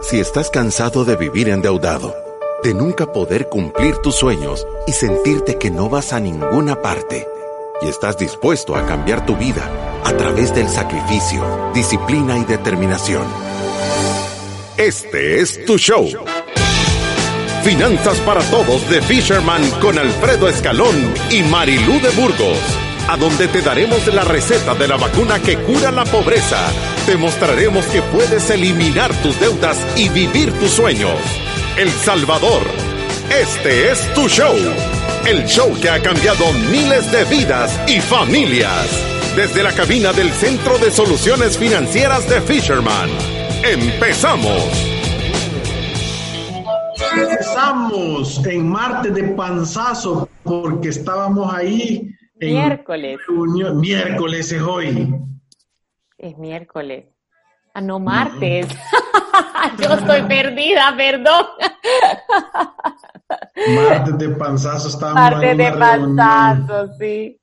Si estás cansado de vivir endeudado, de nunca poder cumplir tus sueños y sentirte que no vas a ninguna parte, y estás dispuesto a cambiar tu vida a través del sacrificio, disciplina y determinación, este es tu show. Finanzas para Todos de Fisherman con Alfredo Escalón y Marilú de Burgos, a donde te daremos la receta de la vacuna que cura la pobreza te mostraremos que puedes eliminar tus deudas y vivir tus sueños. El Salvador, este es tu show. El show que ha cambiado miles de vidas y familias. Desde la cabina del Centro de Soluciones Financieras de Fisherman. ¡Empezamos! Empezamos en martes de panzazo porque estábamos ahí. En miércoles. Miércoles es hoy. Es miércoles. Ah, no, martes. Yo estoy perdida, perdón. martes de panzazo estábamos Martes de panzazo, sí.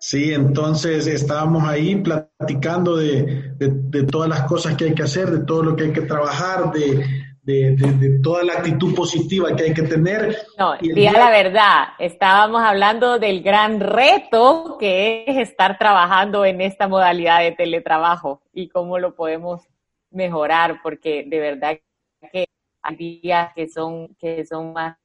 Sí, entonces estábamos ahí platicando de, de, todas las cosas que hay que hacer, de todo lo que hay que trabajar, de, de, toda la actitud positiva que hay que tener. No, diga la verdad, estábamos hablando del gran reto que es estar trabajando en esta modalidad de teletrabajo y cómo lo podemos mejorar, porque de verdad que hay días que son, que son más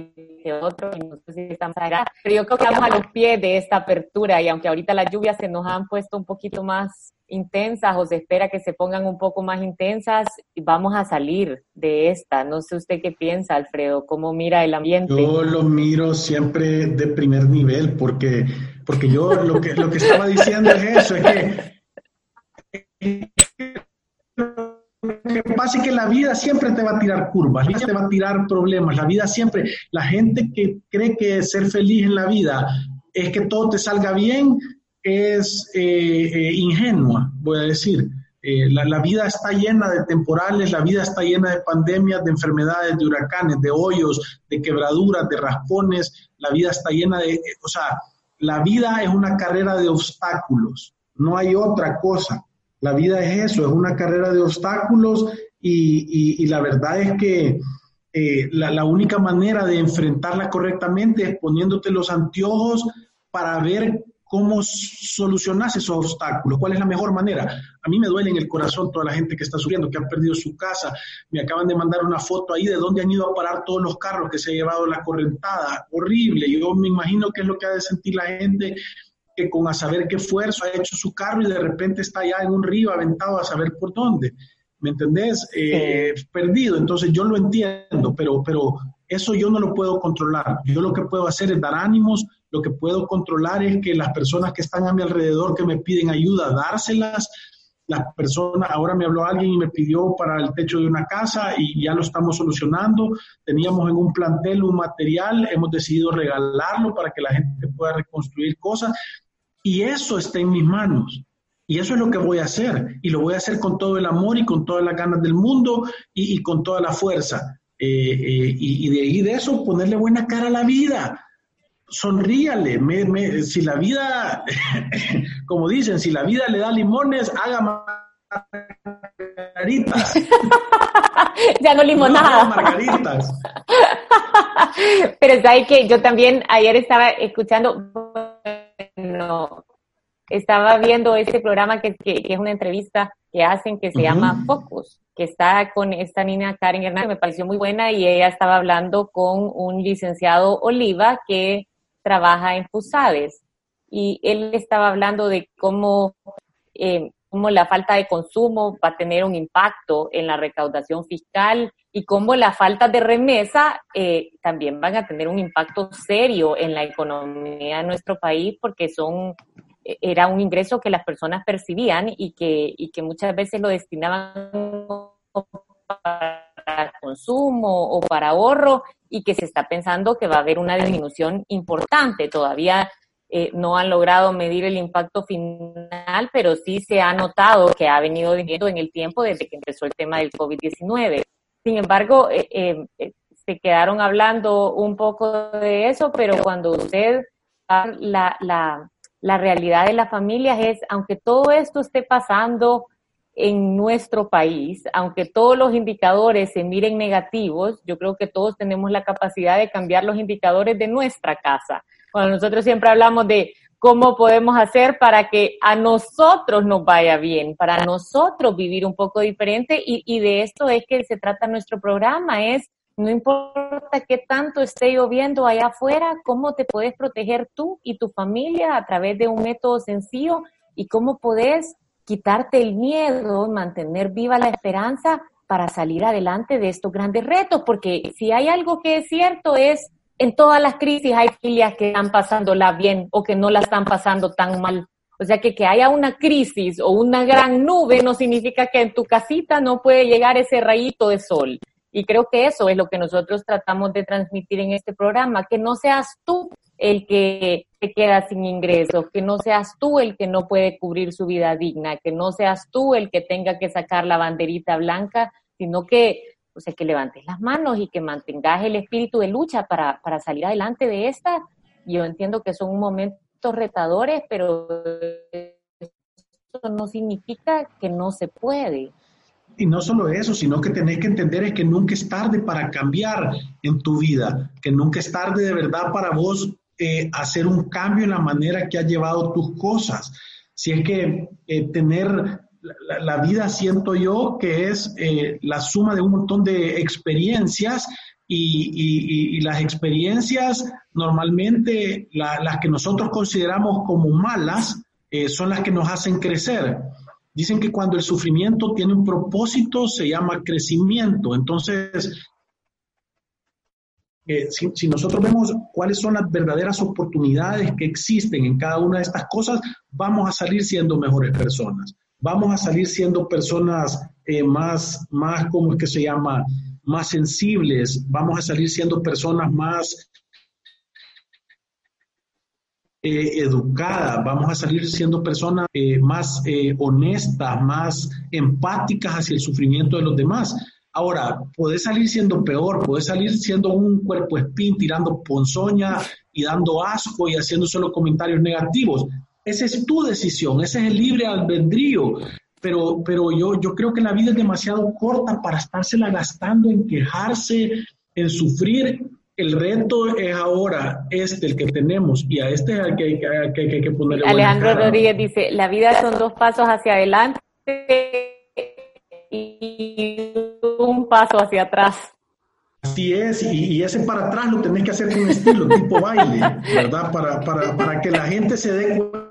que otro y no sé si estamos acá. Pero yo creo que estamos a los pies de esta apertura y aunque ahorita las lluvias se nos han puesto un poquito más intensas o se espera que se pongan un poco más intensas, vamos a salir de esta. No sé usted qué piensa, Alfredo, cómo mira el ambiente. Yo lo miro siempre de primer nivel porque, porque yo lo que, lo que estaba diciendo es eso, es que que pasa es que la vida siempre te va a tirar curvas, la vida te va a tirar problemas, la vida siempre, la gente que cree que ser feliz en la vida es que todo te salga bien, es eh, eh, ingenua, voy a decir. Eh, la, la, vida está llena de temporales, la vida está llena de pandemias, de enfermedades, de huracanes, de hoyos, de quebraduras, de raspones, la vida está llena de, o sea, la vida es una carrera de obstáculos, no hay otra cosa. La vida es eso, es una carrera de obstáculos y, la verdad es que eh, la, única manera de enfrentarla correctamente es poniéndote los anteojos para ver cómo solucionas esos obstáculos, cuál es la mejor manera. A mí me duele en el corazón toda la gente que está sufriendo, que ha perdido su casa. Me acaban de mandar una foto ahí de dónde han ido a parar todos los carros que se ha llevado la correntada. Horrible. Yo me imagino que es lo que ha de sentir la gente que con a saber qué esfuerzo ha hecho su carro y de repente está ya en un río aventado a saber por dónde. ¿Me entendés? Eh, perdido. Entonces yo lo entiendo, pero, pero eso yo no lo puedo controlar. Yo lo que puedo hacer es dar ánimos, lo que puedo controlar es que las personas que están a mi alrededor que me piden ayuda, dárselas. Las personas, ahora me habló alguien y me pidió para el techo de una casa y ya lo estamos solucionando. Teníamos en un plantel un material, hemos decidido regalarlo para que la gente pueda reconstruir cosas. Y eso está en mis manos. Y eso es lo que voy a hacer. Y lo voy a hacer con todo el amor y con todas las ganas del mundo y, con toda la fuerza. Eh, eh, y, de ahí de eso ponerle buena cara a la vida. Sonríale. si la vida, como dicen, si la vida le da limones, haga margaritas. ya no limonada. margaritas. Pero sabes que yo también ayer estaba escuchando no. Estaba viendo este programa que, es una entrevista que hacen que se llama Focus, que está con esta niña Karen Hernández, me pareció muy buena y ella estaba hablando con un licenciado Oliva que trabaja en FUSADES y él estaba hablando de cómo, eh, cómo la falta de consumo va a tener un impacto en la recaudación fiscal y cómo la falta de remesa eh, también van a tener un impacto serio en la economía de nuestro país porque son e, era un ingreso que las personas percibían y que, y que muchas veces lo destinaban para consumo o para ahorro y que se está pensando que va a haber una disminución importante. Todavía eh, no han logrado medir el impacto final, pero sí se ha notado que ha venido disminuyendo en el tiempo desde que empezó el tema del COVID-19. Sin embargo, eh, eh, eh, se quedaron hablando un poco de eso, pero cuando usted la, la, la realidad de las familias es, aunque todo esto esté pasando en nuestro país, aunque todos los indicadores se miren negativos, yo creo que todos tenemos la capacidad de cambiar los indicadores de nuestra casa. Bueno, nosotros siempre hablamos de cómo podemos hacer para que a nosotros nos vaya bien, para nosotros vivir un poco diferente. Y, y de esto es que se trata nuestro programa, es no importa qué tanto esté lloviendo allá afuera, cómo te puedes proteger tú y tu familia a través de un método sencillo y cómo puedes quitarte el miedo, mantener viva la esperanza para salir adelante de estos grandes retos, porque si hay algo que es cierto es en todas las crisis hay familias que están pasándola bien o que no la están pasando tan mal. O sea que que haya una crisis o una gran nube no significa que en tu casita no puede llegar ese rayito de sol. Y creo que eso es lo que nosotros tratamos de transmitir en este programa, que no seas tú el que te queda sin ingresos, que no seas tú el que no puede cubrir su vida digna, que no seas tú el que tenga que sacar la banderita blanca, sino que, o sea, que levantes las manos y que mantengas el espíritu de lucha para, para salir adelante de esta. Yo entiendo que son momentos retadores, pero eso no significa que no se puede. Y no solo eso, sino que tenés que entender es que nunca es tarde para cambiar en tu vida, que nunca es tarde de verdad para vos eh, hacer un cambio en la manera que has llevado tus cosas. Si es que eh, tener la, vida, siento yo, que es eh, la suma de un montón de experiencias y, las experiencias normalmente las que nosotros consideramos como malas son las que nos hacen crecer. Dicen que cuando el sufrimiento tiene un propósito se llama crecimiento. Entonces, eh, si, nosotros vemos cuáles son las verdaderas oportunidades que existen en cada una de estas cosas, vamos a salir siendo mejores personas. Vamos a salir siendo personas eh, más, más, ¿cómo es que se llama? Más sensibles. Vamos a salir siendo personas más eh, educadas, vamos a salir siendo personas eh, más honestas, más empáticas hacia el sufrimiento de los demás. Ahora, puedes salir siendo peor, puedes salir siendo un cuerpo espín, tirando ponzoña y dando asco y haciendo solo comentarios negativos. Esa es tu decisión, ese es el libre albedrío. Pero, pero yo, yo creo que la vida es demasiado corta para estársela gastando en quejarse, en sufrir el reto es ahora este, el que tenemos, y a este hay que, hay que, que ponerle Alejandro Rodríguez dice, la vida son dos pasos hacia adelante y un paso hacia atrás. Así es, y, ese para atrás lo tenés que hacer con estilo, tipo baile, ¿verdad? Para, para, para que la gente se dé cuenta.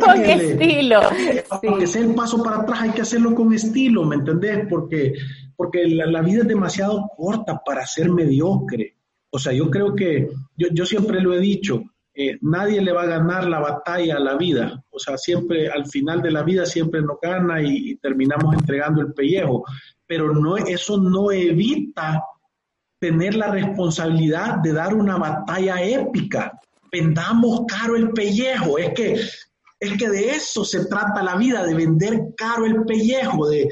Con estilo. Aunque sea el paso para atrás, hay que hacerlo con estilo, ¿me entendés? Porque porque la, vida es demasiado corta para ser mediocre. O sea, yo creo que, yo, siempre lo he dicho, eh, nadie le va a ganar la batalla a la vida. O sea, siempre al final de la vida siempre nos gana y, terminamos entregando el pellejo. Pero no, eso no evita tener la responsabilidad de dar una batalla épica. Vendamos caro el pellejo. Es que es que de eso se trata la vida, de vender caro el pellejo, de,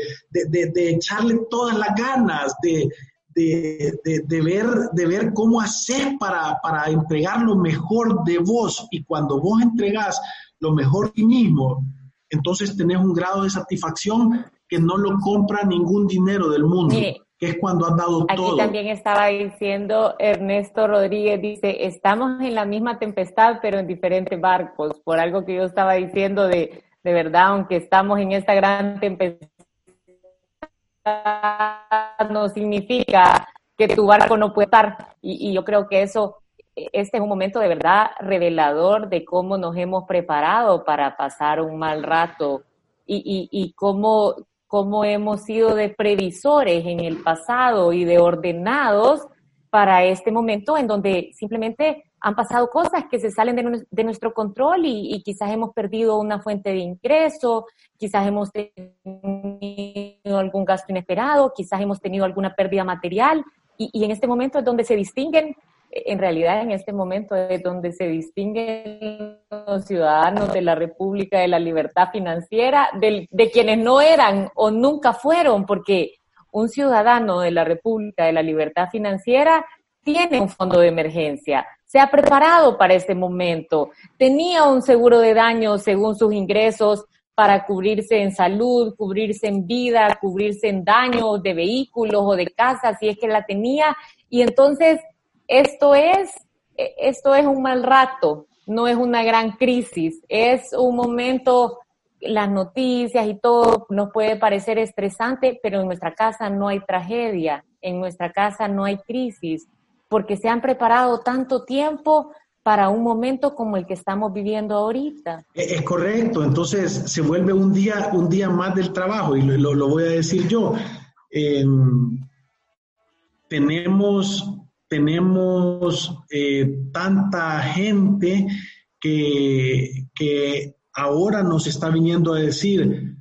echarle todas las ganas, de, ver, de ver cómo hacer para, para entregar lo mejor de vos. Y cuando vos entregás lo mejor de ti mismo, entonces tenés un grado de satisfacción que no lo compra ningún dinero del mundo que es cuando has dado todo. Aquí también estaba diciendo Ernesto Rodríguez, dice, estamos en la misma tempestad, pero en diferentes barcos, por algo que yo estaba diciendo de, de verdad, aunque estamos en esta gran tempestad, no significa que tu barco no puede estar. Y, yo creo que eso, este es un momento de verdad revelador de cómo nos hemos preparado para pasar un mal rato y, y, y cómo, cómo hemos sido de previsores en el pasado y de ordenados para este momento en donde simplemente han pasado cosas que se salen de, nuestro control y, quizás hemos perdido una fuente de ingreso, quizás hemos tenido algún gasto inesperado, quizás hemos tenido alguna pérdida material y, en este momento es donde se distinguen en realidad en este momento es donde se distinguen los ciudadanos de la República de la Libertad Financiera de quienes no eran o nunca fueron, porque un ciudadano de la República de la Libertad Financiera tiene un fondo de emergencia, se ha preparado para este momento, tenía un seguro de daño según sus ingresos para cubrirse en salud, cubrirse en vida, cubrirse en daños de vehículos o de casa, si es que la tenía. Y entonces, esto es, esto es un mal rato, no es una gran crisis, es un momento, las noticias y todo nos puede parecer estresante, pero en nuestra casa no hay tragedia, en nuestra casa no hay crisis, porque se han preparado tanto tiempo para un momento como el que estamos viviendo ahorita. Es correcto, entonces se vuelve un día, un día más del trabajo y lo, voy a decir yo. Em, tenemos tenemos eh, tanta gente que, que ahora nos está viniendo a decir,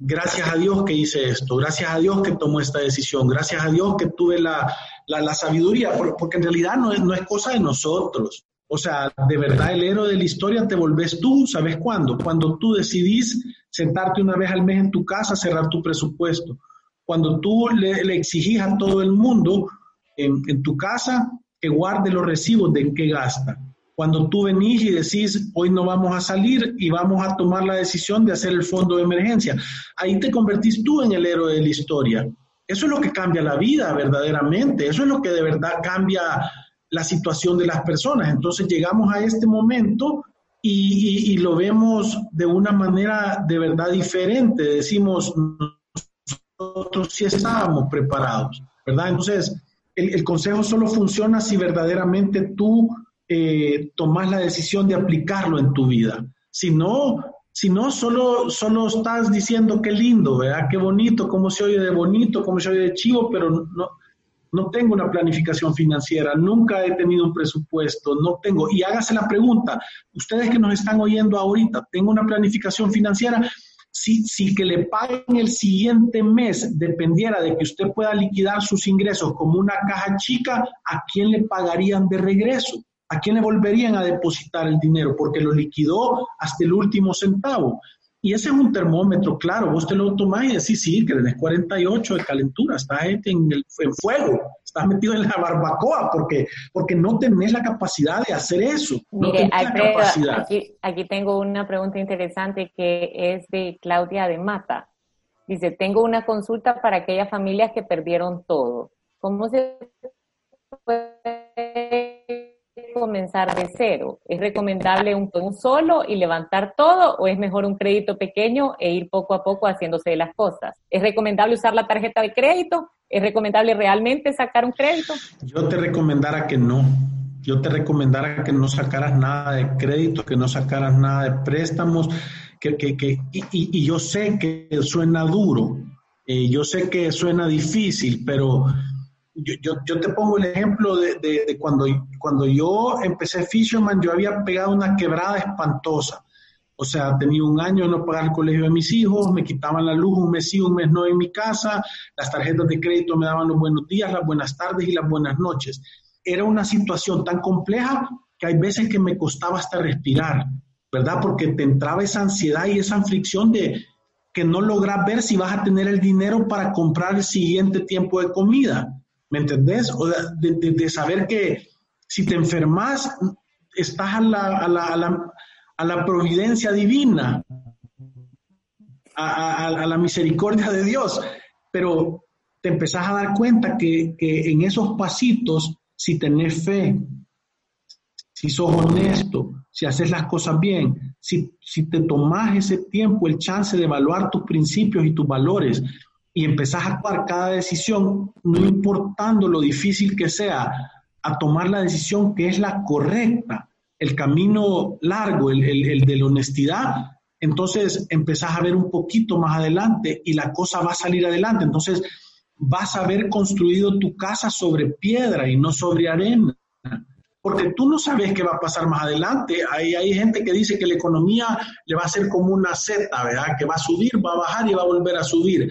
gracias a Dios que hice esto, gracias a Dios que tomó esta decisión, gracias a Dios que tuve la, la, sabiduría, porque en realidad no es, no es cosa de nosotros. O sea, de verdad el héroe de la historia te volvés tú, ¿sabes cuándo? Cuando tú decidís sentarte una vez al mes en tu casa, cerrar tu presupuesto. Cuando tú le, exigís a todo el mundo en, en, tu casa que guarde los recibos de qué gasta. Cuando tú venís y decís, hoy no vamos a salir y vamos a tomar la decisión de hacer el fondo de emergencia, ahí te convertís tú en el héroe de la historia. Eso es lo que cambia la vida verdaderamente, eso es lo que de verdad cambia la situación de las personas. Entonces llegamos a este momento y, lo vemos de una manera de verdad diferente. Decimos, nosotros sí estábamos preparados, ¿verdad? Entonces, el, consejo solo funciona si verdaderamente tú eh, tomas la decisión de aplicarlo en tu vida. Si no, si no, solo, solo estás diciendo qué lindo, ¿verdad? Qué bonito, cómo se oye de bonito, cómo se oye de chivo, pero no, no tengo una planificación financiera, nunca he tenido un presupuesto, no tengo. Y hágase la pregunta, ustedes que nos están oyendo ahorita, ¿tengo una planificación financiera? Si, si que le paguen el siguiente mes dependiera de que usted pueda liquidar sus ingresos como una caja chica, ¿a quién le pagarían de regreso? ¿A quién le volverían a depositar el dinero? Porque lo liquidó hasta el último centavo. Y ese es un termómetro, claro, vos te lo tomás y decís, sí, que tenés 48 de calentura, estás en, el, en fuego, estás metido en la barbacoa porque, porque no tenés la capacidad de hacer eso. Mire, Aquí, aquí tengo una pregunta interesante que es de Claudia de Mata. Dice, tengo una consulta para aquellas familias que perdieron todo. ¿Cómo se puede comenzar de cero? ¿Es recomendable un, solo y levantar todo o es mejor un crédito pequeño e ir poco a poco haciéndose de las cosas? ¿Es recomendable usar la tarjeta de crédito? ¿Es recomendable realmente sacar un crédito? Yo te recomendara que no. Yo te recomendara que no sacaras nada de crédito, que no sacaras nada de préstamos, que, que, que y, y, yo sé que suena duro, eh, yo sé que suena difícil, pero yo, yo, te pongo el ejemplo de, de, cuando, cuando yo empecé Fisherman, yo había pegado una quebrada espantosa. O sea, tenía un año no pagar el colegio de mis hijos, me quitaban la luz un mes sí, un mes no en mi casa, las tarjetas de crédito me daban los buenos días, las buenas tardes y las buenas noches. Era una situación tan compleja que hay veces que me costaba hasta respirar, ¿verdad? Porque te entraba esa ansiedad y esa fricción de que no logras ver si vas a tener el dinero para comprar el siguiente tiempo de comida. ¿Me entendés? O de, saber que si te enfermas, estás a la, a la, a la, a la providencia divina, a, la misericordia de Dios. Pero te empezás a dar cuenta que, que en esos pasitos, si tenés fe, si sos honesto, si haces las cosas bien, si, si te tomás ese tiempo, el chance de evaluar tus principios y tus valores, y empezás a actuar cada decisión, no importando lo difícil que sea, a tomar la decisión que es la correcta, el camino largo, el, el, de la honestidad, entonces empezás a ver un poquito más adelante y la cosa va a salir adelante. Entonces vas a haber construido tu casa sobre piedra y no sobre arena. Porque tú no sabes qué va a pasar más adelante. Hay, hay gente que dice que la economía le va a ser como una seta, ¿verdad? Que va a subir, va a bajar y va a volver a subir.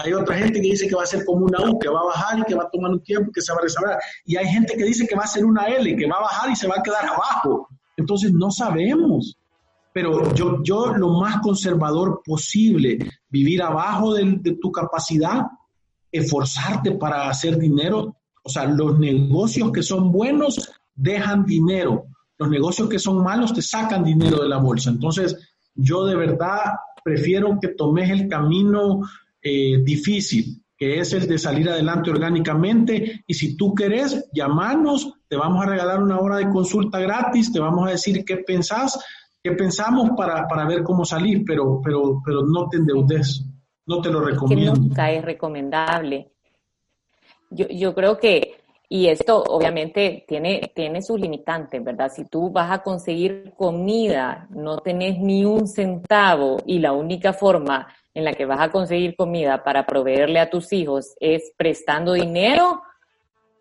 Hay otra gente que dice que va a ser como una U, que va a bajar y que va a tomar un tiempo que se va a resolver. Y hay gente que dice que va a ser una L, que va a bajar y se va a quedar abajo. Entonces no sabemos. Pero yo, yo lo más conservador posible, vivir abajo de, tu capacidad, esforzarte para hacer dinero, O sea, los negocios que son buenos dejan dinero. Los negocios que son malos te sacan dinero de la bolsa. Entonces, yo de verdad prefiero que tomes el camino eh, difícil, que es el de salir adelante orgánicamente. Y si tú querés, llamanos, te vamos a regalar una hora de consulta gratis, te vamos a decir qué pensás, qué pensamos para, para ver cómo salir, pero, pero, pero no te endeudes, no te lo recomiendo. Que nunca es recomendable. Yo, yo creo que y esto obviamente tiene, tiene sus limitantes, ¿verdad? Si tú vas a conseguir comida, no tenés ni un centavo y la única forma en la que vas a conseguir comida para proveerle a tus hijos es prestando dinero,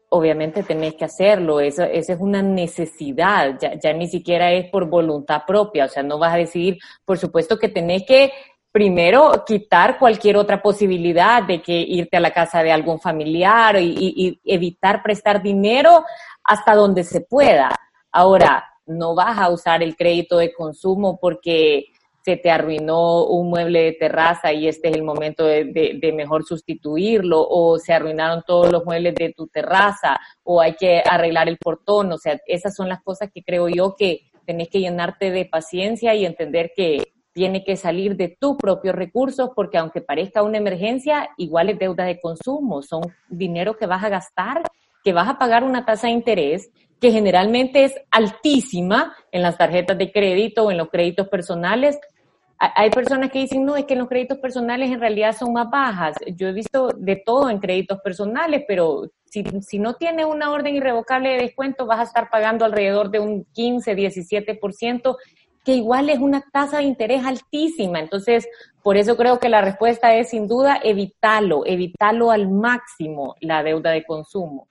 obviamente tenés que hacerlo. Eso, es una necesidad, ya, ya ni siquiera es por voluntad propia. O sea, no vas a decidir, por supuesto que tenés que primero quitar cualquier otra posibilidad de que irte a la casa de algún familiar y, evitar prestar dinero hasta donde se pueda. Ahora, no vas a usar el crédito de consumo porque se te arruinó un mueble de terraza y este es el momento de, mejor sustituirlo, o se arruinaron todos los muebles de tu terraza, o hay que arreglar el portón. O sea, esas son las cosas que creo yo que tenés que llenarte de paciencia y entender que tiene que salir de tus propios recursos porque aunque parezca una emergencia, igual es deuda de consumo, son dinero que vas a gastar, que vas a pagar una tasa de interés que generalmente es altísima en las tarjetas de crédito o en los créditos personales. Hay personas que dicen, no, es que los créditos personales en realidad son más bajas. Yo he visto de todo en créditos personales, pero si, si no tiene una orden irrevocable de descuento, vas a estar pagando alrededor de un 15, 17% que igual es una tasa de interés altísima. Entonces, por eso creo que la respuesta es sin duda evitarlo, evitarlo al máximo la deuda de consumo.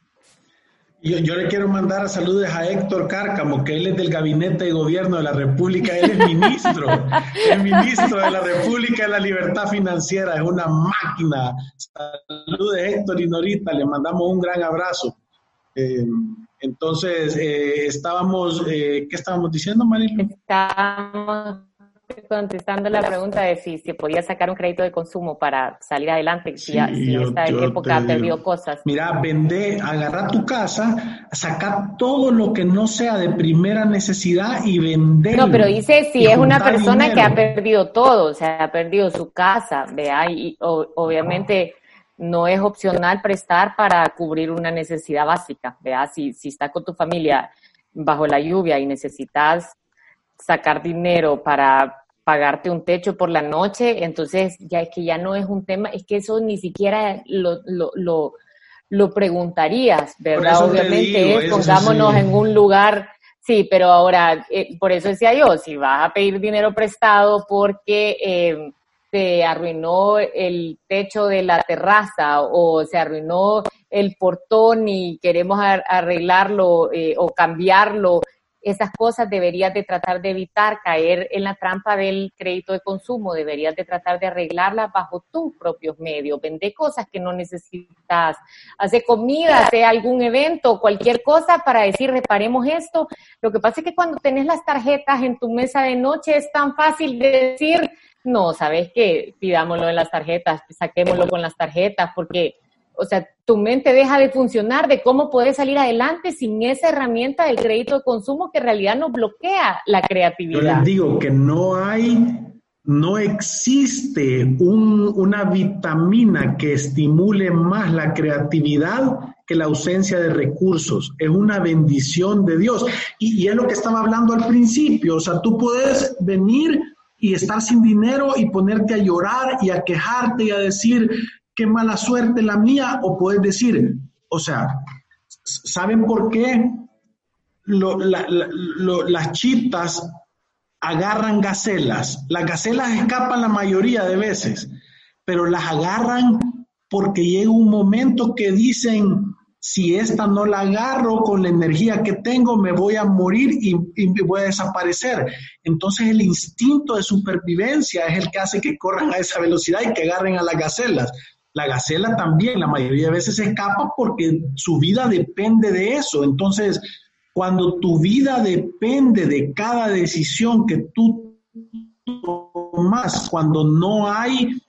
Yo, yo, le quiero mandar saludos a Héctor Cárcamo, que él es del Gabinete de Gobierno de la República, él es ministro, el ministro de la República de la Libertad Financiera, es una máquina. Saludos Héctor y Norita, le mandamos un gran abrazo. Eh, entonces, eh, estábamos, eh, ¿qué estábamos diciendo, Marilu? Estábamos contestando la pregunta de si se podía sacar un crédito de consumo para salir adelante, si, si esta época ha perdido cosas. Mira, vende, agarra tu casa, saca todo lo que no sea de primera necesidad y vender. No, pero dice si es una persona que ha perdido todo, o sea, ha perdido su casa, vea, y obviamente no es opcional prestar para cubrir una necesidad básica. Vea, si, si está con tu familia bajo la lluvia y necesitas sacar dinero para pagarte un techo por la noche, entonces ya es que ya no es un tema, es que eso ni siquiera lo, lo, lo, preguntarías, ¿verdad? Obviamente es, pongámonos en un lugar, sí, pero ahora, eh, por eso decía yo, si vas a pedir dinero prestado porque... Eh, se arruinó el techo de la terraza o se arruinó el portón y queremos arreglarlo eh, o cambiarlo, esas cosas deberías de tratar de evitar caer en la trampa del crédito de consumo, deberías de tratar de arreglarlas bajo tus propios medios, vende cosas que no necesitas, hace comida, hace algún evento, cualquier cosa para decir reparemos esto. Lo que pasa es que cuando tenés las tarjetas en tu mesa de noche es tan fácil de decir no, ¿sabes qué? Pidámoslo en las tarjetas, saquémoslo con las tarjetas, porque, o sea, tu mente deja de funcionar de cómo puedes salir adelante sin esa herramienta del crédito de consumo que en realidad nos bloquea la creatividad. Yo les digo que no hay, no existe una vitamina que estimule más la creatividad que la ausencia de recursos. Es una bendición de Dios. Y, y es lo que estaba hablando al principio. O sea, tú puedes venir y estar sin dinero y ponerte a llorar y a quejarte y a decir, qué mala suerte la mía, o puedes decir, o sea, ¿saben por qué las chitas agarran gacelas? Las gacelas escapan la mayoría de veces, pero las agarran porque llega un momento que dicen, si esta no la agarro con la energía que tengo, me voy a morir y, me voy a desaparecer. Entonces el instinto de supervivencia es el que hace que corran a esa velocidad y que agarren a las gacelas. La gacela también, la mayoría de veces escapa porque su vida depende de eso. Entonces, cuando tu vida depende de cada decisión que tú tomas, cuando no hay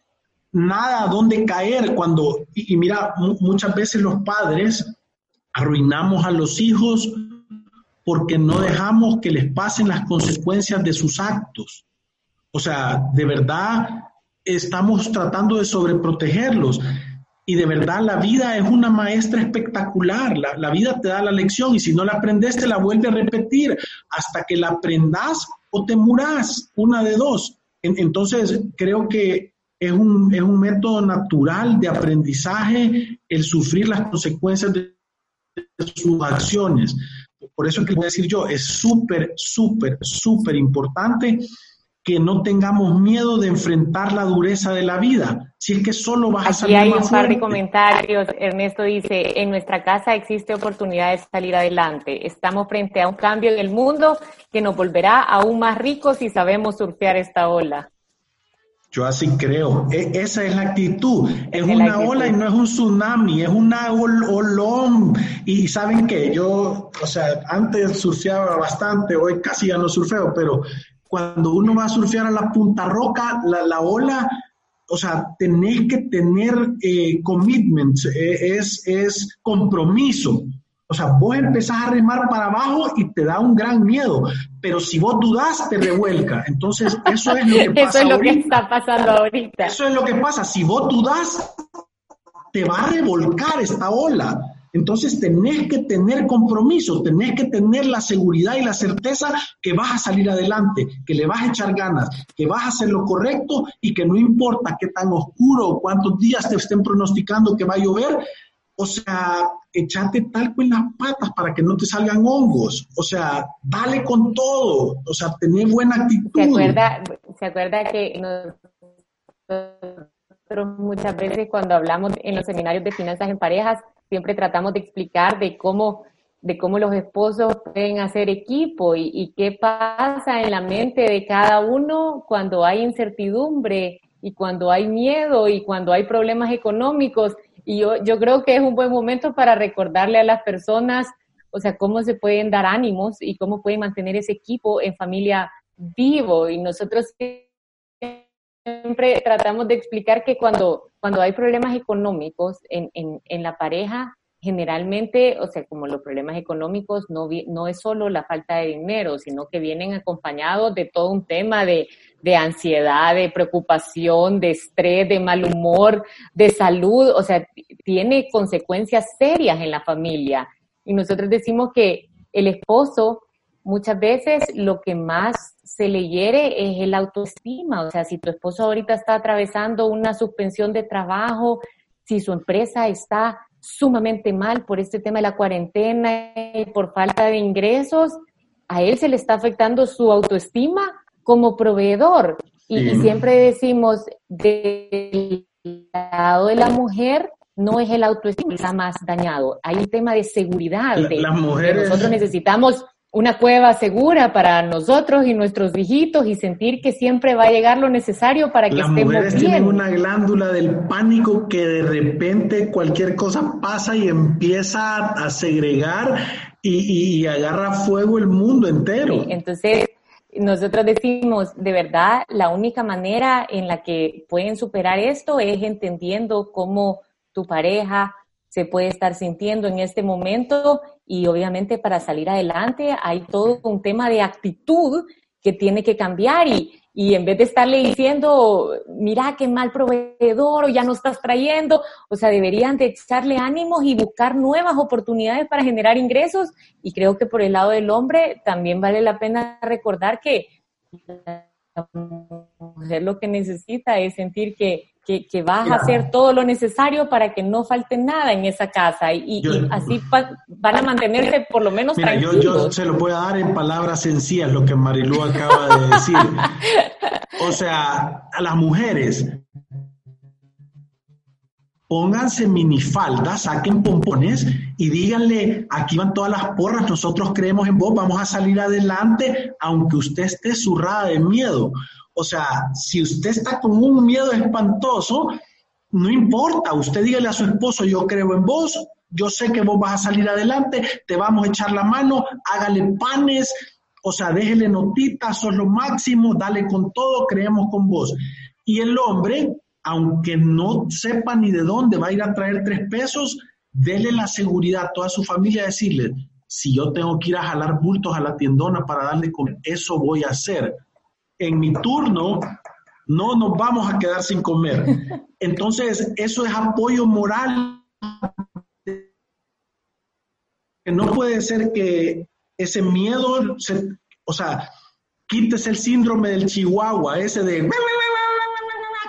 nada a dónde caer cuando, y, mira, muchas veces los padres arruinamos a los hijos porque no dejamos que les pasen las consecuencias de sus actos. O sea, de verdad estamos tratando de sobreprotegerlos. Y de verdad la vida es una maestra espectacular. La, vida te da la lección y si no la aprendes te la vuelve a repetir hasta que la aprendas o te muras, una de dos. entonces creo que es un, es un método natural de aprendizaje el sufrir las consecuencias de sus acciones. Por eso es que voy a decir yo, es súper, súper, súper importante que no tengamos miedo de enfrentar la dureza de la vida. Si es que solo vas a salir hay un par de comentarios. Ernesto dice, en nuestra casa existe oportunidad de salir adelante. Estamos frente a un cambio en el mundo que nos volverá aún más ricos si sabemos surfear esta ola. Yo así creo. E, esa es la actitud. Es una ola y no es un tsunami, es una olón. Y saben que yo, o sea, antes surfeaba bastante, hoy casi ya no surfeo, pero cuando uno va a surfear a la punta roca, la, ola, o sea, tenés que tener eh, commitments, eh, es, es compromiso. O sea, vos empezás a remar para abajo y te da un gran miedo, pero si vos dudás, te revuelca. Entonces, eso es lo que pasa. eso es lo que está pasando ahorita. Eso es lo que pasa. Si vos dudás, te va a revolcar esta ola. Entonces, tenés que tener compromiso, tenés que tener la seguridad y la certeza que vas a salir adelante, que le vas a echar ganas, que vas a hacer lo correcto y que no importa qué tan oscuro o cuántos días te estén pronosticando que va a llover, o sea, echate talco en las patas para que no te salgan hongos. O sea, dale con todo. O sea, tener buena actitud. ¿Se acuerda, ¿se acuerda que muchas veces cuando hablamos en los seminarios de finanzas en parejas, siempre tratamos de explicar de cómo de cómo los esposos pueden hacer equipo y, y qué pasa en la mente de cada uno cuando hay incertidumbre y cuando hay miedo y cuando hay problemas económicos y yo, yo creo que es un buen momento para recordarle a las personas, o sea, cómo se pueden dar ánimos y cómo pueden mantener ese equipo en familia vivo. Y nosotros siempre tratamos de explicar que cuando, cuando hay problemas económicos en, en, en la pareja, generalmente, o sea, como los problemas económicos no, no es solo la falta de dinero, sino que vienen acompañados de todo un tema de, de ansiedad, de preocupación, de estrés, de mal humor, de salud, o sea, tiene consecuencias serias en la familia. Y nosotros decimos que el esposo muchas veces lo que más se le hiere es el autoestima, o sea, si tu esposo ahorita está atravesando una suspensión de trabajo, si su empresa está sumamente mal por este tema de la cuarentena y por falta de ingresos, a él se le está afectando su autoestima como proveedor. Y, siempre decimos, del lado de la mujer, no es el autoestima está más dañado. Hay un tema de seguridad. de, las mujeres... nosotros necesitamos una cueva segura para nosotros y nuestros hijitos y sentir que siempre va a llegar lo necesario para que Las estemos mujeres tienen una glándula del pánico que de repente cualquier cosa pasa y empieza a segregar y, agarra fuego el mundo entero. entonces, nosotros decimos, de verdad, la única manera en la que pueden superar esto es entendiendo cómo tu pareja se puede estar sintiendo en este momento y obviamente para salir adelante hay todo un tema de actitud que tiene que cambiar y, y en vez de estarle diciendo, mira qué mal proveedor o ya no estás trayendo, o sea, deberían de echarle ánimos y buscar nuevas oportunidades para generar ingresos. Y creo que por el lado del hombre también vale la pena recordar que la mujer lo que necesita es sentir que que, vas a hacer todo lo necesario para que no falte nada en esa casa y, así van a mantenerse por lo menos tranquilos. Yo, yo se lo voy a dar en palabras sencillas lo que Marilu acaba de decir. o sea, a las mujeres, pónganse minifaldas, saquen pompones y díganle, aquí van todas las porras, nosotros creemos en vos, vamos a salir adelante, aunque usted esté zurrada de miedo. O sea, si usted está con un miedo espantoso, no importa, usted dígale a su esposo, yo creo en vos, yo sé que vos vas a salir adelante, te vamos a echar la mano, hágale panes, o sea, déjele notitas, sos lo máximo, dale con todo, creemos con vos. Y el hombre, aunque no sepa ni de dónde va a ir a traer tres pesos, dele la seguridad a toda su familia, decirle, si yo tengo que ir a jalar bultos a la tiendona para darle comer, eso voy a hacer. En mi turno, no nos vamos a quedar sin comer. Entonces, eso es apoyo moral. No puede ser que ese miedo, se, o sea, quites el síndrome del chihuahua, ese de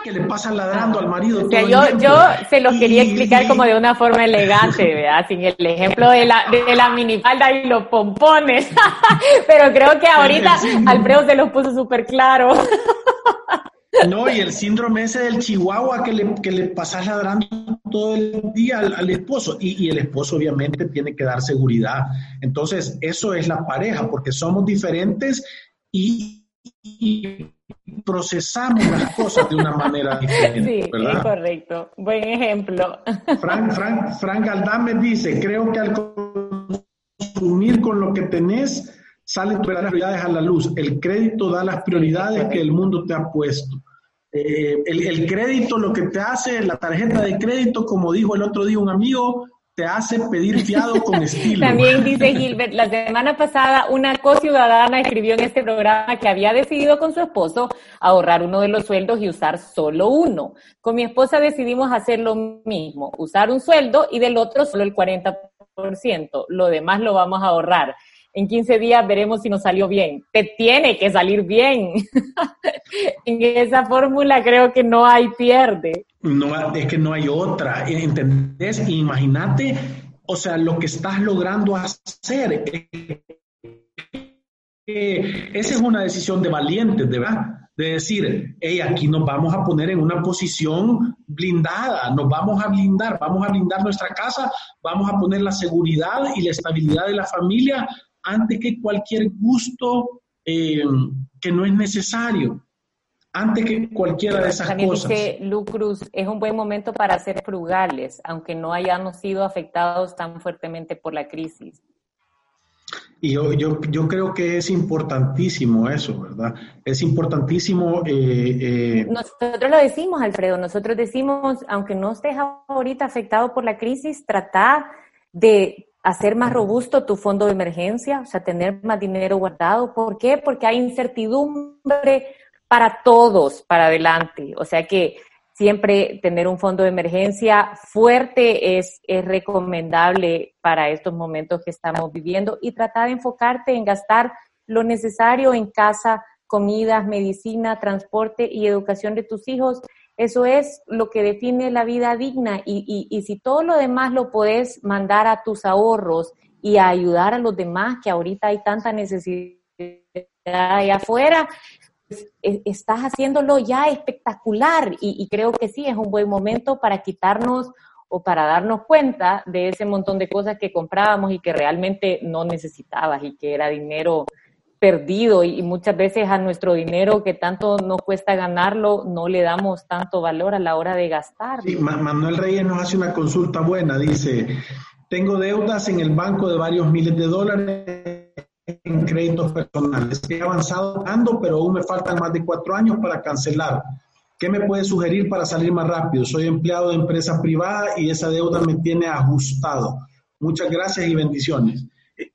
que le pasa ladrando al marido. O sea, yo, yo se lo quería explicar como de una forma elegante, ¿verdad? Sin el ejemplo de la, de la minifalda y los pompones. Pero creo que ahorita Alfredo se lo puso súper claro. No, y el síndrome ese del chihuahua que le, que le pasas ladrando todo el día al, esposo. Y, y, el esposo obviamente tiene que dar seguridad. Entonces, eso es la pareja, porque somos diferentes y, procesamos las cosas de una manera diferente. Sí, ¿verdad? correcto. Buen ejemplo. Frank, Frank, Frank Aldame dice, creo que al consumir con lo que tenés, salen tus prioridades a la luz. El crédito da las prioridades que el mundo te ha puesto. Eh, el, el, crédito lo que te hace, la tarjeta de crédito, como dijo el otro día un amigo, te hace pedir fiado con estilo. También dice Gilbert, la semana pasada una co-ciudadana escribió en este programa que había decidido con su esposo ahorrar uno de los sueldos y usar solo uno. Con mi esposa decidimos hacer lo mismo, usar un sueldo y del otro solo el 40%. Lo demás lo vamos a ahorrar en 15 días veremos si nos salió bien. Te tiene que salir bien. en esa fórmula creo que no hay pierde. No, es que no hay otra, ¿entendés? Imagínate, o sea, lo que estás logrando hacer. esa es una decisión de valientes, verdad, de decir, hey, aquí nos vamos a poner en una posición blindada, nos vamos a blindar, vamos a blindar nuestra casa, vamos a poner la seguridad y la estabilidad de la familia antes que cualquier gusto eh, que no es necesario, antes que cualquiera de esas También cosas. Dice Lucruz, es un buen momento para ser frugales, aunque no hayamos sido afectados tan fuertemente por la crisis. Y yo, yo, yo creo que es importantísimo eso, ¿verdad? Es importantísimo. Eh, eh, nosotros lo decimos, Alfredo, nosotros decimos, aunque no estés ahorita afectado por la crisis, trata de hacer más robusto tu fondo de emergencia, o sea, tener más dinero guardado. ¿Por qué? Porque hay incertidumbre para todos para adelante. O sea que siempre tener un fondo de emergencia fuerte es, es recomendable para estos momentos que estamos viviendo y tratar de enfocarte en gastar lo necesario en casa, comidas, medicina, transporte y educación de tus hijos eso es lo que define la vida digna y, y, si todo lo demás lo puedes mandar a tus ahorros y a ayudar a los demás, que ahorita hay tanta necesidad allá afuera, pues, e, estás haciéndolo ya espectacular y, y creo que sí, es un buen momento para quitarnos o para darnos cuenta de ese montón de cosas que comprábamos y que realmente no necesitabas y que era dinero perdido y, muchas veces a nuestro dinero que tanto nos cuesta ganarlo no le damos tanto valor a la hora de gastar. Sí, Manuel Reyes nos hace una consulta buena, dice, tengo deudas en el banco de varios miles de dólares en créditos personales. He avanzado ando, pero aún me faltan más de cuatro años para cancelar. ¿Qué me puede sugerir para salir más rápido? Soy empleado de empresa privada y esa deuda me tiene ajustado. Muchas gracias y bendiciones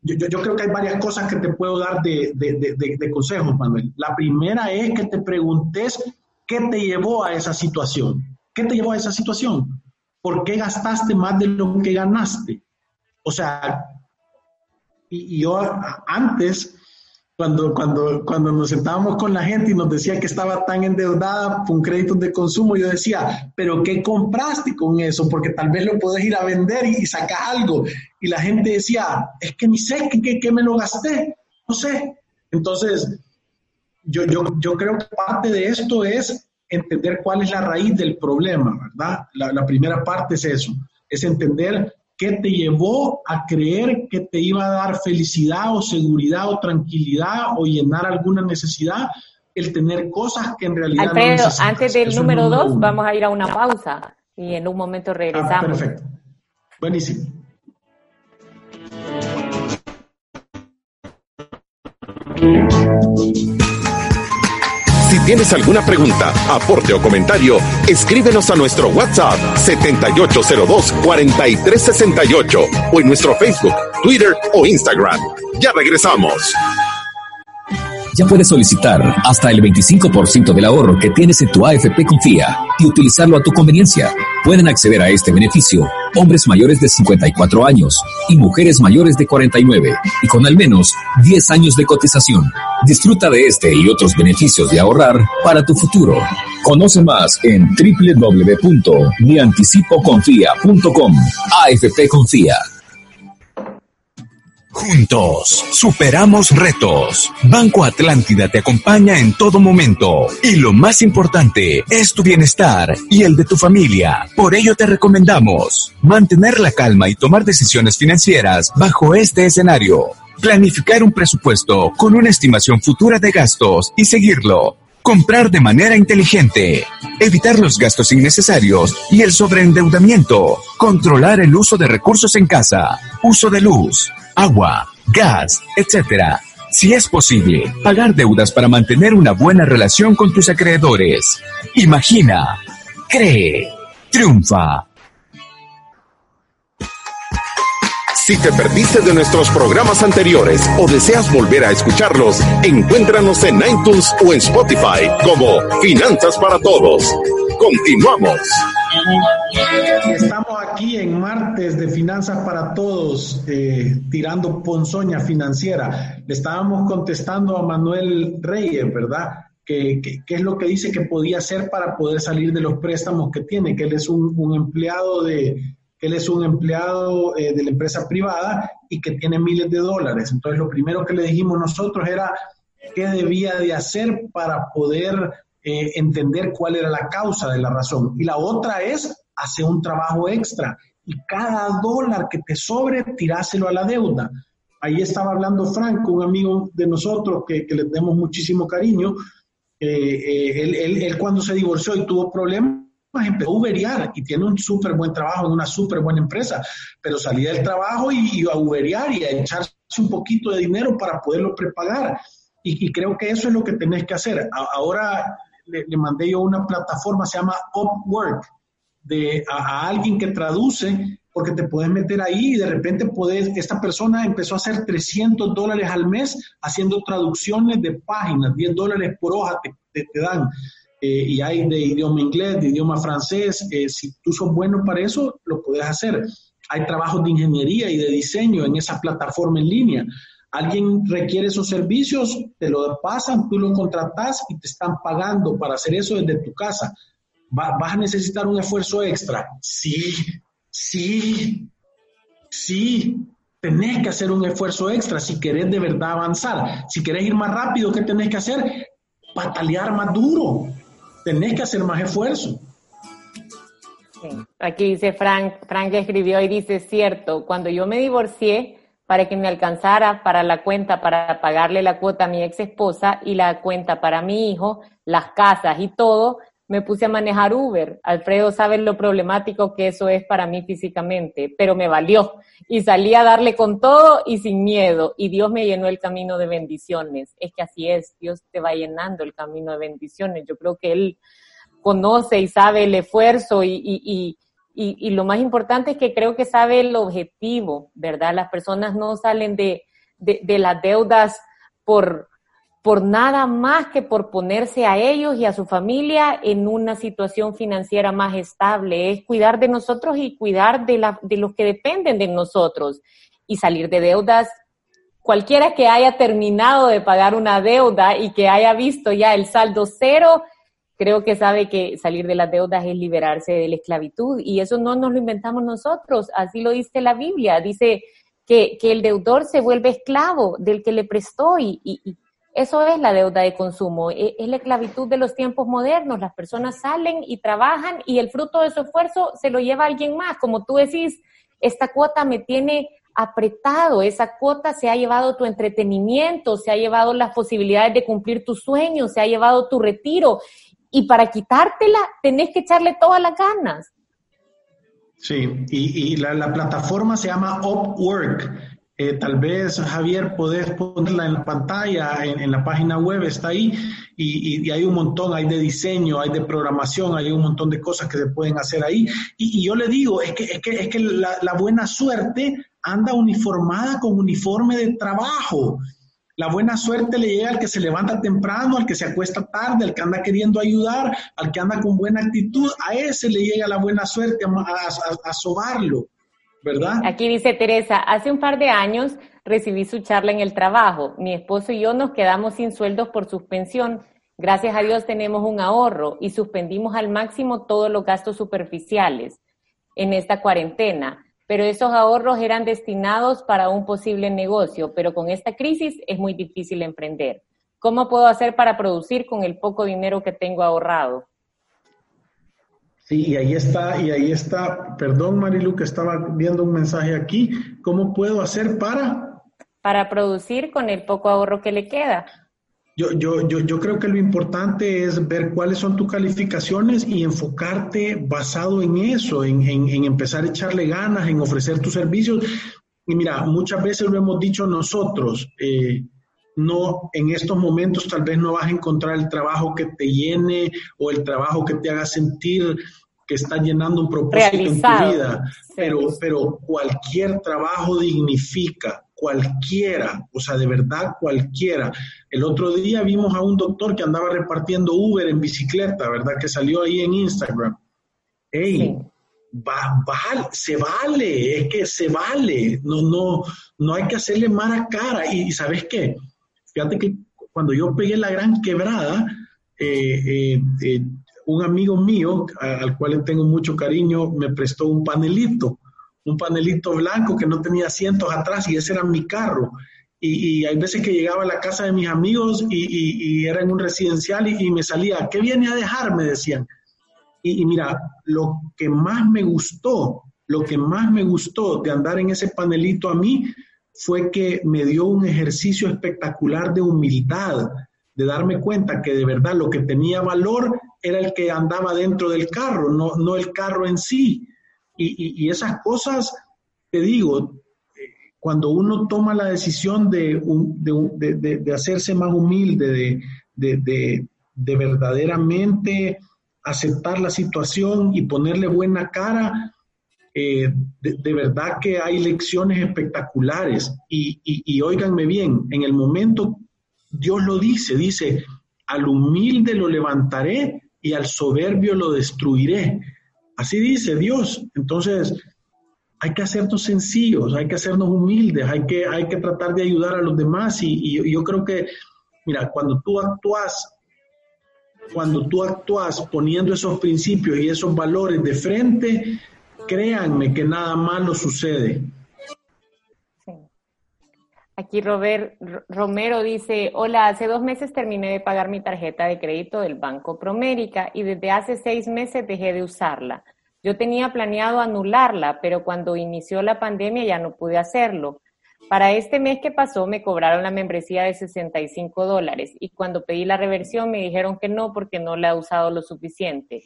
yo, creo que hay varias cosas que te puedo dar de, de, consejos, Manuel. La primera es que te preguntes qué te llevó a esa situación. ¿Qué te llevó a esa situación? ¿Por qué gastaste más de lo que ganaste? O sea, y yo antes cuando, cuando, cuando nos sentábamos con la gente y nos decía que estaba tan endeudada con créditos de consumo, yo decía, pero ¿qué compraste con eso? Porque tal vez lo puedes ir a vender y, sacar algo. Y la gente decía, es que ni sé qué, qué, me lo gasté, no sé. Entonces, yo, yo, yo creo que parte de esto es entender cuál es la raíz del problema, ¿verdad? La, la primera parte es eso, es entender ¿Qué te llevó a creer que te iba a dar felicidad o seguridad o tranquilidad o llenar alguna necesidad? El tener cosas que en realidad Alfredo, antes del número dos, vamos a ir a una pausa y en un momento ah, regresamos. perfecto. Buenísimo. Si tienes alguna pregunta, aporte o comentario, escríbenos a nuestro WhatsApp 7802-4368 o en nuestro Facebook, Twitter o Instagram. Ya regresamos ya puedes solicitar hasta el 25% del ahorro que tienes en tu AFP Confía y utilizarlo a tu conveniencia. Pueden acceder a este beneficio hombres mayores de 54 años y mujeres mayores de 49 y con al menos 10 años de cotización. Disfruta de este y otros beneficios de ahorrar para tu futuro. Conoce más en www.mianticipoconfía.com. AFP Confía Juntos, superamos retos. Banco Atlántida te acompaña en todo momento. Y lo más importante es tu bienestar y el de tu familia. Por ello te recomendamos mantener la calma y tomar decisiones financieras bajo este escenario. Planificar un presupuesto con una estimación futura de gastos y seguirlo. Comprar de manera inteligente. Evitar los gastos innecesarios y el sobreendeudamiento. Controlar el uso de recursos en casa. Uso de luz agua, gas, etc. Si es posible, pagar deudas para mantener una buena relación con tus acreedores. Imagina, cree, triunfa. Si te perdiste de nuestros programas anteriores o deseas volver a escucharlos, encuéntranos en iTunes o en Spotify como Finanzas para Todos. Continuamos. Estamos aquí en martes de Finanzas para Todos, eh, tirando ponzoña financiera. Le estábamos contestando a Manuel Reyes, ¿verdad? ¿Qué, es lo que dice que podía hacer para poder salir de los préstamos que tiene? Que él es un, empleado de, él es un empleado eh, de la empresa privada y que tiene miles de dólares. Entonces, lo primero que le dijimos nosotros era qué debía de hacer para poder eh, entender cuál era la causa de la razón. Y la otra es hacer un trabajo extra y cada dólar que te sobre, tiráselo a la deuda. Ahí estaba hablando Franco, un amigo de nosotros que, le tenemos muchísimo cariño. Eh, eh, él, cuando se divorció y tuvo problemas, empezó a uberiar y tiene un súper buen trabajo en una súper buena empresa, pero salía del trabajo y, a uberiar y a echarse un poquito de dinero para poderlo prepagar. Y, y, creo que eso es lo que tenés que hacer. ahora le, mandé yo una plataforma, se llama Upwork, de, a, alguien que traduce, porque te puedes meter ahí y de repente puedes, esta persona empezó a hacer 300 dólares al mes haciendo traducciones de páginas, 10 dólares por hoja te, dan. Eh, y hay de idioma inglés, de idioma francés. Eh, si tú sos bueno para eso, lo puedes hacer. Hay trabajos de ingeniería y de diseño en esa plataforma en línea alguien requiere esos servicios, te lo pasan, tú lo contratas y te están pagando para hacer eso desde tu casa. ¿Vas a necesitar un esfuerzo extra? Sí, sí, sí. Tenés que hacer un esfuerzo extra si querés de verdad avanzar. Si querés ir más rápido, ¿qué tenés que hacer? Patalear más duro. Tenés que hacer más esfuerzo. Aquí dice Frank, Frank escribió y dice, cierto, cuando yo me divorcié, para que me alcanzara para la cuenta para pagarle la cuota a mi ex esposa y la cuenta para mi hijo, las casas y todo, me puse a manejar Uber. Alfredo sabe lo problemático que eso es para mí físicamente, pero me valió y salí a darle con todo y sin miedo y Dios me llenó el camino de bendiciones. Es que así es, Dios te va llenando el camino de bendiciones. Yo creo que Él conoce y sabe el esfuerzo y, y y, y, lo más importante es que creo que sabe el objetivo, ¿verdad? Las personas no salen de, de, de las deudas por, por nada más que por ponerse a ellos y a su familia en una situación financiera más estable. Es cuidar de nosotros y cuidar de, los que dependen de nosotros y salir de deudas. Cualquiera que haya terminado de pagar una deuda y que haya visto ya el saldo cero, creo que sabe que salir de las deudas es liberarse de la esclavitud y eso no nos lo inventamos nosotros, así lo dice la Biblia, dice que, el deudor se vuelve esclavo del que le prestó y, eso es la deuda de consumo, e, es, la esclavitud de los tiempos modernos, las personas salen y trabajan y el fruto de su esfuerzo se lo lleva alguien más, como tú decís, esta cuota me tiene apretado, esa cuota se ha llevado tu entretenimiento, se ha llevado las posibilidades de cumplir tus sueños, se ha llevado tu retiro. Y para quitártela tenés que echarle todas las ganas. Sí, y, la, plataforma se llama Upwork Eh, tal vez, Javier, podés ponerla en la pantalla, en, la página web, está ahí, y, hay un montón, hay de diseño, hay de programación, hay un montón de cosas que se pueden hacer ahí. Y, yo le digo, es que, es que, es que la, buena suerte anda uniformada con uniforme de trabajo. La buena suerte le llega al que se levanta temprano, al que se acuesta tarde, al que anda queriendo ayudar, al que anda con buena actitud. A ese le llega la buena suerte a, a, sobarlo, Aquí dice Teresa, hace un par de años recibí su charla en el trabajo. Mi esposo y yo nos quedamos sin sueldos por suspensión. Gracias a Dios tenemos un ahorro y suspendimos al máximo todos los gastos superficiales en esta cuarentena pero esos ahorros eran destinados para un posible negocio, pero con esta crisis es muy difícil emprender. ¿Cómo puedo hacer para producir con el poco dinero que tengo ahorrado? Sí, y ahí está, y ahí está, perdón Marilu que estaba viendo un mensaje aquí, ¿cómo puedo hacer para? Para producir con el poco ahorro que le queda. Yo, yo, yo, yo creo que lo importante es ver cuáles son tus calificaciones y enfocarte basado en eso, en, en, empezar a echarle ganas, en ofrecer tus servicios. Y mira, muchas veces lo hemos dicho nosotros, eh, no, en estos momentos tal vez no vas a encontrar el trabajo que te llene o el trabajo que te haga sentir que está llenando un propósito en tu vida, pero, pero cualquier trabajo dignifica, cualquiera, o sea, de verdad cualquiera. El otro día vimos a un doctor que andaba repartiendo Uber en bicicleta, ¿verdad? Que salió ahí en Instagram. ¡Ey! Va, se vale, es que se vale, no, no, no hay que hacerle mala cara. Y, ¿sabes qué? Fíjate que cuando yo pegué la gran quebrada, eh, eh, eh, un amigo mío, al cual tengo mucho cariño, me prestó un panelito un panelito blanco que no tenía asientos atrás y ese era mi carro. Y, hay veces que llegaba a la casa de mis amigos y, era en un residencial y, me salía, ¿qué viene a dejar? Me decían. Y, mira, lo que más me gustó, lo que más me gustó de andar en ese panelito a mí fue que me dio un ejercicio espectacular de humildad, de darme cuenta que de verdad lo que tenía valor era el que andaba dentro del carro, no, no el carro en sí. Y, esas cosas, te digo, cuando uno toma la decisión de, de, hacerse más humilde, de, verdaderamente aceptar la situación y ponerle buena cara, eh, de, verdad que hay lecciones espectaculares. Y, y, óiganme bien, en el momento Dios lo dice, dice, al humilde lo levantaré y al soberbio lo destruiré. Así dice Dios. Entonces, hay que hacernos sencillos, hay que hacernos humildes, hay que, hay que tratar de ayudar a los demás. Y, yo creo que, mira, cuando tú actúas, cuando tú actúas poniendo esos principios y esos valores de frente, créanme que nada malo sucede. Aquí Robert Romero dice, hola, hace dos meses terminé de pagar mi tarjeta de crédito del Banco Promérica y desde hace seis meses dejé de usarla. Yo tenía planeado anularla, pero cuando inició la pandemia ya no pude hacerlo. Para este mes que pasó me cobraron la membresía de 65 dólares y cuando pedí la reversión me dijeron que no porque no la he usado lo suficiente.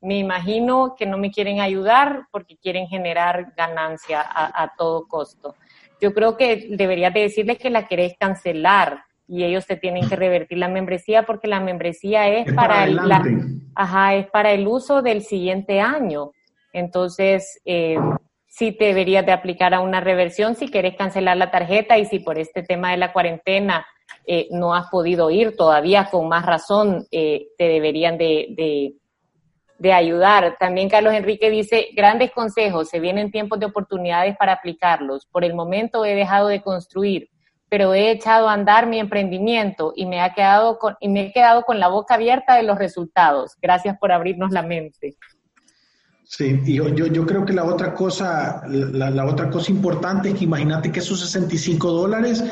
Me imagino que no me quieren ayudar porque quieren generar ganancia a, a todo costo yo creo que deberías de decirles que la querés cancelar y ellos te tienen que revertir la membresía porque la membresía es, para, el, ajá, es para el uso del siguiente año. Entonces, eh, sí te deberías de aplicar a una reversión si querés cancelar la tarjeta y si por este tema de la cuarentena eh, no has podido ir todavía con más razón, eh, te deberían de de ayudar. También Carlos Enrique dice, grandes consejos, se vienen tiempos de oportunidades para aplicarlos. Por el momento he dejado de construir, pero he echado a andar mi emprendimiento y me, ha quedado con, y me he quedado con la boca abierta de los resultados. Gracias por abrirnos la mente. Sí, y yo, yo, creo que la otra cosa, la, la otra cosa importante es que imagínate que esos 65 dólares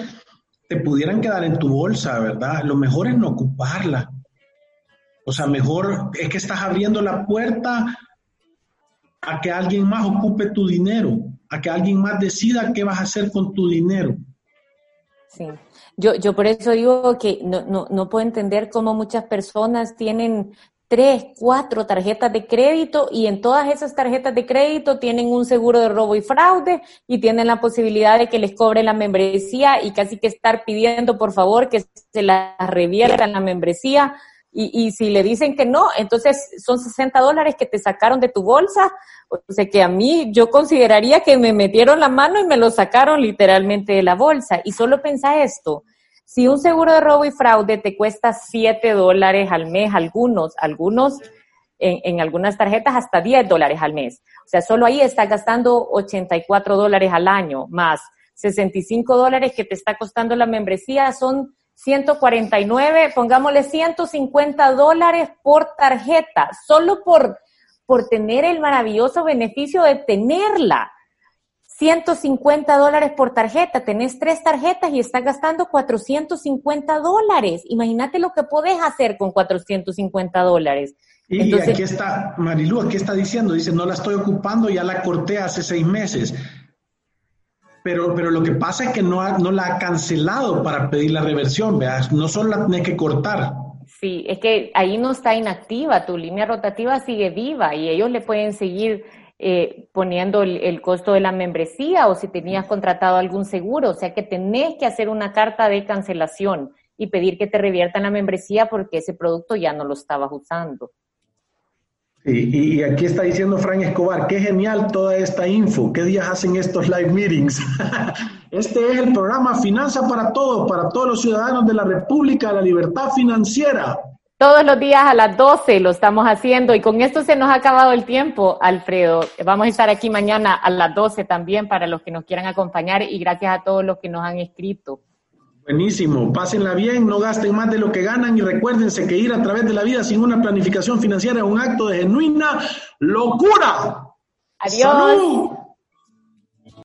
te pudieran quedar en tu bolsa, ¿verdad? Lo mejor es no ocuparla. O sea, mejor es que estás abriendo la puerta a que alguien más ocupe tu dinero, a que alguien más decida qué vas a hacer con tu dinero. Sí, yo, yo por eso digo que no, no, no puedo entender cómo muchas personas tienen tres, cuatro tarjetas de crédito y en todas esas tarjetas de crédito tienen un seguro de robo y fraude y tienen la posibilidad de que les cobren la membresía y casi que estar pidiendo por favor que se la reviertan la membresía. Y, y si le dicen que no, entonces son 60 dólares que te sacaron de tu bolsa. O sea que a mí yo consideraría que me metieron la mano y me lo sacaron literalmente de la bolsa. Y solo pensa esto, si un seguro de robo y fraude te cuesta 7 dólares al mes, algunos, algunos, en, en, algunas tarjetas hasta 10 dólares al mes. O sea, solo ahí estás gastando 84 dólares al año, más 65 dólares que te está costando la membresía, son 149, pongámosle 150 dólares por tarjeta, solo por, por tener el maravilloso beneficio de tenerla. 150 dólares por tarjeta, tenés tres tarjetas y estás gastando 450 dólares. Imagínate lo que podés hacer con 450 dólares. Y Entonces, aquí está, Marilu, aquí está diciendo, dice, no la estoy ocupando, ya la corté hace seis meses. Pero, pero lo que pasa es que no, ha, no la ha cancelado para pedir la reversión, veas, no solo la tiene que cortar. Sí, es que ahí no está inactiva, tu línea rotativa sigue viva y ellos le pueden seguir eh, poniendo el, el, costo de la membresía o si tenías contratado algún seguro. O sea que tenés que hacer una carta de cancelación y pedir que te reviertan la membresía porque ese producto ya no lo estabas usando. Sí, y aquí está diciendo Frank Escobar, qué genial toda esta info, qué días hacen estos live meetings. Este es el programa Finanza para Todos, para todos los ciudadanos de la República, la libertad financiera. Todos los días a las 12 lo estamos haciendo y con esto se nos ha acabado el tiempo, Alfredo. Vamos a estar aquí mañana a las 12 también para los que nos quieran acompañar y gracias a todos los que nos han escrito. Buenísimo, pásenla bien, no gasten más de lo que ganan y recuérdense que ir a través de la vida sin una planificación financiera es un acto de genuina locura. Adiós. ¡Salud!